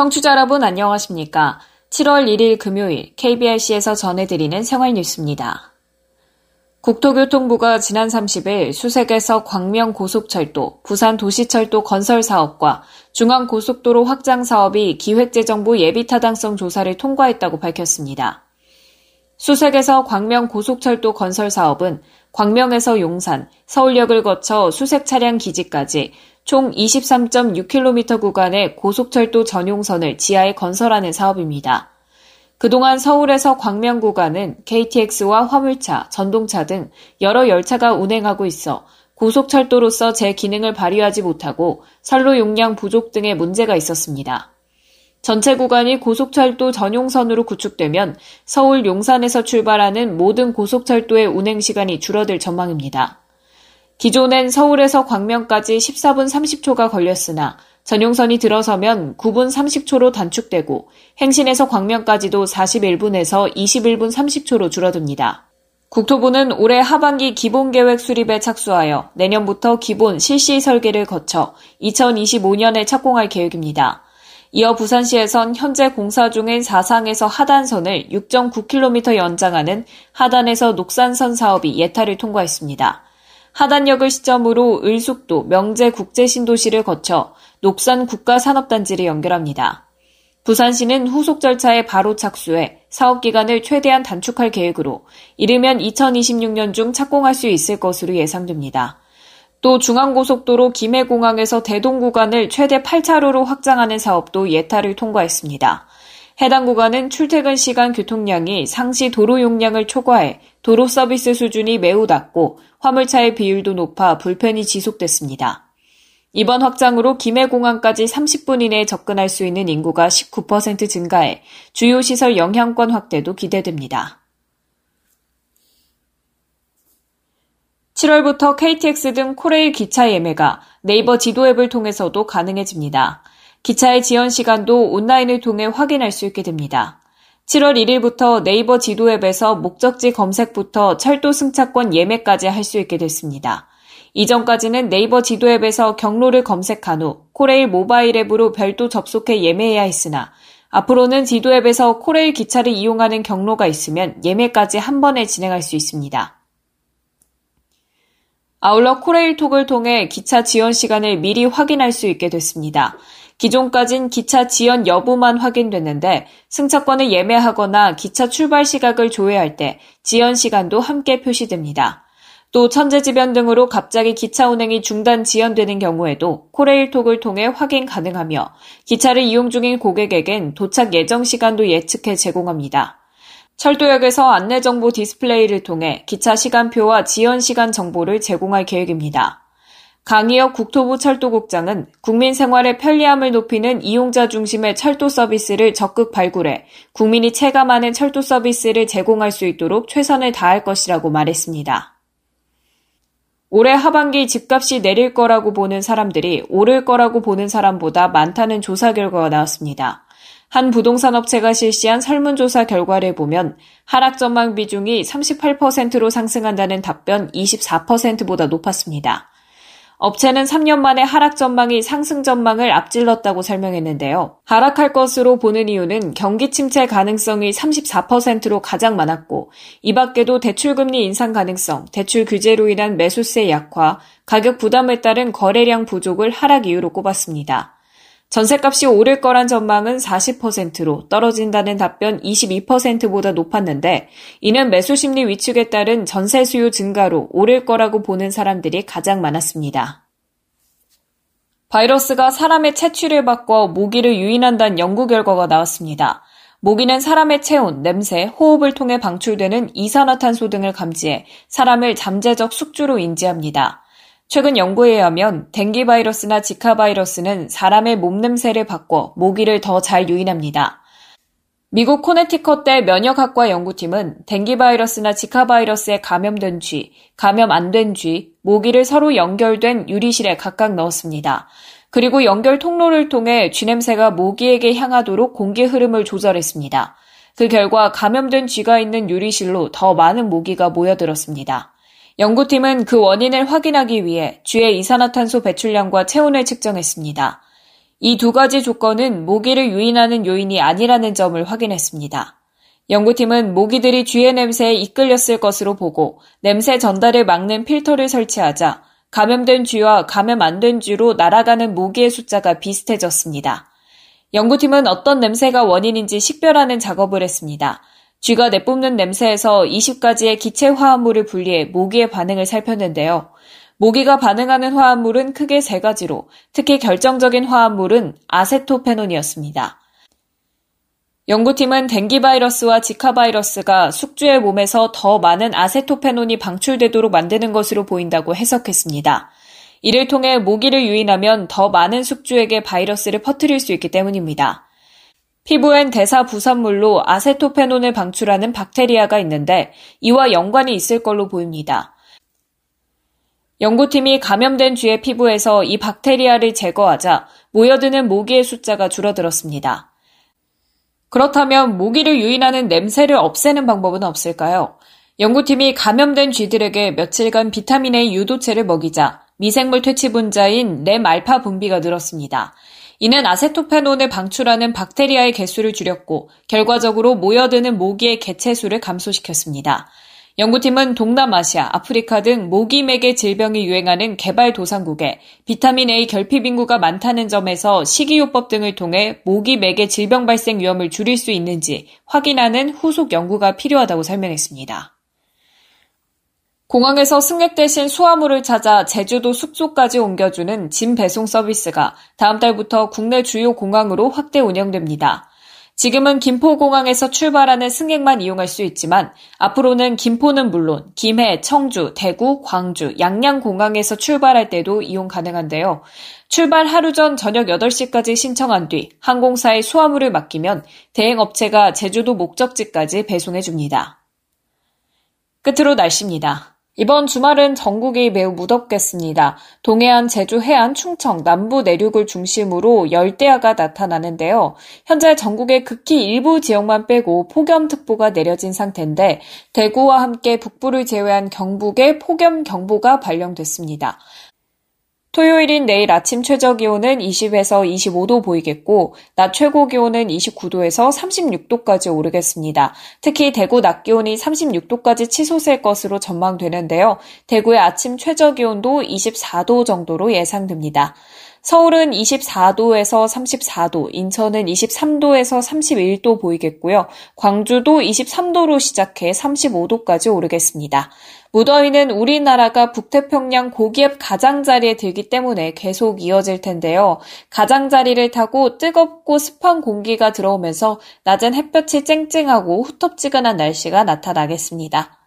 청취자 여러분 안녕하십니까? 7월 1일 금요일 KBRC에서 전해드리는 생활 뉴스입니다. 국토교통부가 지난 30일 수색에서 광명 고속철도, 부산 도시철도 건설 사업과 중앙 고속도로 확장 사업이 기획재정부 예비타당성 조사를 통과했다고 밝혔습니다. 수색에서 광명 고속철도 건설 사업은 광명에서 용산, 서울역을 거쳐 수색 차량 기지까지 총 23.6km 구간의 고속철도 전용선을 지하에 건설하는 사업입니다. 그동안 서울에서 광명 구간은 KTX와 화물차, 전동차 등 여러 열차가 운행하고 있어 고속철도로서 제 기능을 발휘하지 못하고 선로 용량 부족 등의 문제가 있었습니다. 전체 구간이 고속철도 전용선으로 구축되면 서울 용산에서 출발하는 모든 고속철도의 운행 시간이 줄어들 전망입니다. 기존엔 서울에서 광명까지 14분 30초가 걸렸으나 전용선이 들어서면 9분 30초로 단축되고 행신에서 광명까지도 41분에서 21분 30초로 줄어듭니다. 국토부는 올해 하반기 기본계획 수립에 착수하여 내년부터 기본 실시 설계를 거쳐 2025년에 착공할 계획입니다. 이어 부산시에선 현재 공사 중인 사상에서 하단선을 6.9km 연장하는 하단에서 녹산선 사업이 예타를 통과했습니다. 하단역을 시점으로 을숙도 명제 국제신도시를 거쳐 녹산 국가산업단지를 연결합니다. 부산시는 후속 절차에 바로 착수해 사업 기간을 최대한 단축할 계획으로 이르면 2026년 중 착공할 수 있을 것으로 예상됩니다. 또 중앙고속도로 김해공항에서 대동 구간을 최대 8차로로 확장하는 사업도 예타를 통과했습니다. 해당 구간은 출퇴근 시간 교통량이 상시 도로 용량을 초과해 도로 서비스 수준이 매우 낮고 화물차의 비율도 높아 불편이 지속됐습니다. 이번 확장으로 김해공항까지 30분 이내에 접근할 수 있는 인구가 19% 증가해 주요 시설 영향권 확대도 기대됩니다. 7월부터 KTX 등 코레일 기차 예매가 네이버 지도 앱을 통해서도 가능해집니다. 기차의 지연 시간도 온라인을 통해 확인할 수 있게 됩니다. 7월 1일부터 네이버 지도 앱에서 목적지 검색부터 철도 승차권 예매까지 할 수 있게 됐습니다. 이전까지는 네이버 지도 앱에서 경로를 검색한 후 코레일 모바일 앱으로 별도 접속해 예매해야 했으나 앞으로는 지도 앱에서 코레일 기차를 이용하는 경로가 있으면 예매까지 한 번에 진행할 수 있습니다. 아울러 코레일톡을 통해 기차 지연 시간을 미리 확인할 수 있게 됐습니다. 기존까진 기차 지연 여부만 확인됐는데 승차권을 예매하거나 기차 출발 시각을 조회할 때 지연 시간도 함께 표시됩니다. 또 천재지변 등으로 갑자기 기차 운행이 중단 지연되는 경우에도 코레일톡을 통해 확인 가능하며 기차를 이용 중인 고객에겐 도착 예정 시간도 예측해 제공합니다. 철도역에서 안내 정보 디스플레이를 통해 기차 시간표와 지연 시간 정보를 제공할 계획입니다. 강희혁 국토부 철도국장은 국민 생활의 편리함을 높이는 이용자 중심의 철도 서비스를 적극 발굴해 국민이 체감하는 철도 서비스를 제공할 수 있도록 최선을 다할 것이라고 말했습니다. 올해 하반기 집값이 내릴 거라고 보는 사람들이 오를 거라고 보는 사람보다 많다는 조사 결과가 나왔습니다. 한 부동산 업체가 실시한 설문조사 결과를 보면 하락 전망 비중이 38%로 상승한다는 답변 24%보다 높았습니다. 업체는 3년 만에 하락 전망이 상승 전망을 앞질렀다고 설명했는데요. 하락할 것으로 보는 이유는 경기 침체 가능성이 34%로 가장 많았고, 이 밖에도 대출 금리 인상 가능성, 대출 규제로 인한 매수세 약화, 가격 부담에 따른 거래량 부족을 하락 이유로 꼽았습니다. 전세값이 오를 거란 전망은 40%로 떨어진다는 답변 22%보다 높았는데 이는 매수 심리 위축에 따른 전세 수요 증가로 오를 거라고 보는 사람들이 가장 많았습니다. 바이러스가 사람의 체취를 바꿔 모기를 유인한다는 연구 결과가 나왔습니다. 모기는 사람의 체온, 냄새, 호흡을 통해 방출되는 이산화탄소 등을 감지해 사람을 잠재적 숙주로 인지합니다. 최근 연구에 의하면 댕기 바이러스나 지카 바이러스는 사람의 몸냄새를 바꿔 모기를 더 잘 유인합니다. 미국 코네티컷대 면역학과 연구팀은 댕기 바이러스나 지카 바이러스에 감염된 쥐, 감염 안 된 쥐, 모기를 서로 연결된 유리실에 각각 넣었습니다. 그리고 연결 통로를 통해 쥐냄새가 모기에게 향하도록 공기 흐름을 조절했습니다. 그 결과 감염된 쥐가 있는 유리실로 더 많은 모기가 모여들었습니다. 연구팀은 그 원인을 확인하기 위해 쥐의 이산화탄소 배출량과 체온을 측정했습니다. 이 두 가지 조건은 모기를 유인하는 요인이 아니라는 점을 확인했습니다. 연구팀은 모기들이 쥐의 냄새에 이끌렸을 것으로 보고 냄새 전달을 막는 필터를 설치하자 감염된 쥐와 감염 안 된 쥐로 날아가는 모기의 숫자가 비슷해졌습니다. 연구팀은 어떤 냄새가 원인인지 식별하는 작업을 했습니다. 쥐가 내뿜는 냄새에서 20가지의 기체 화합물을 분리해 모기의 반응을 살폈는데요. 모기가 반응하는 화합물은 크게 세 가지로 특히 결정적인 화합물은 아세토페논이었습니다. 연구팀은 댕기 바이러스와 지카 바이러스가 숙주의 몸에서 더 많은 아세토페논이 방출되도록 만드는 것으로 보인다고 해석했습니다. 이를 통해 모기를 유인하면 더 많은 숙주에게 바이러스를 퍼뜨릴 수 있기 때문입니다. 피부엔 대사 부산물로 아세토페논을 방출하는 박테리아가 있는데 이와 연관이 있을 걸로 보입니다. 연구팀이 감염된 쥐의 피부에서 이 박테리아를 제거하자 모여드는 모기의 숫자가 줄어들었습니다. 그렇다면 모기를 유인하는 냄새를 없애는 방법은 없을까요? 연구팀이 감염된 쥐들에게 며칠간 비타민 A 유도체를 먹이자 미생물 퇴치 분자인 램알파 분비가 늘었습니다. 이는 아세토페논을 방출하는 박테리아의 개수를 줄였고 결과적으로 모여드는 모기의 개체수를 감소시켰습니다. 연구팀은 동남아시아, 아프리카 등 모기맥의 질병이 유행하는 개발도상국에 비타민 A 결핍 인구가 많다는 점에서 식이요법 등을 통해 모기맥의 질병 발생 위험을 줄일 수 있는지 확인하는 후속 연구가 필요하다고 설명했습니다. 공항에서 승객 대신 수화물을 찾아 제주도 숙소까지 옮겨주는 짐 배송 서비스가 다음 달부터 국내 주요 공항으로 확대 운영됩니다. 지금은 김포공항에서 출발하는 승객만 이용할 수 있지만 앞으로는 김포는 물론 김해, 청주, 대구, 광주, 양양공항에서 출발할 때도 이용 가능한데요. 출발 하루 전 저녁 8시까지 신청한 뒤 항공사에 수화물을 맡기면 대행업체가 제주도 목적지까지 배송해 줍니다. 끝으로 날씨입니다. 이번 주말은 전국이 매우 무덥겠습니다. 동해안, 제주, 해안, 충청, 남부 내륙을 중심으로 열대야가 나타나는데요. 현재 전국의 극히 일부 지역만 빼고 폭염특보가 내려진 상태인데 대구와 함께 북부를 제외한 경북에 폭염경보가 발령됐습니다. 토요일인 내일 아침 최저 기온은 20에서 25도 보이겠고, 낮 최고 기온은 29도에서 36도까지 오르겠습니다. 특히 대구 낮 기온이 36도까지 치솟을 것으로 전망되는데요. 대구의 아침 최저 기온도 24도 정도로 예상됩니다. 서울은 24도에서 34도, 인천은 23도에서 31도 보이겠고요. 광주도 23도로 시작해 35도까지 오르겠습니다. 무더위는 우리나라가 북태평양 고기압 가장자리에 들기 때문에 계속 이어질 텐데요. 가장자리를 타고 뜨겁고 습한 공기가 들어오면서 낮은 햇볕이 쨍쨍하고 후텁지근한 날씨가 나타나겠습니다.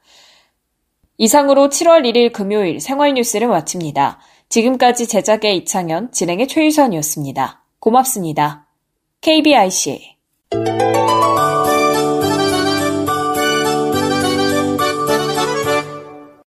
이상으로 7월 1일 금요일 생활 뉴스를 마칩니다. 지금까지 제작의 이창현, 진행의 최유선이었습니다. 고맙습니다. KBIC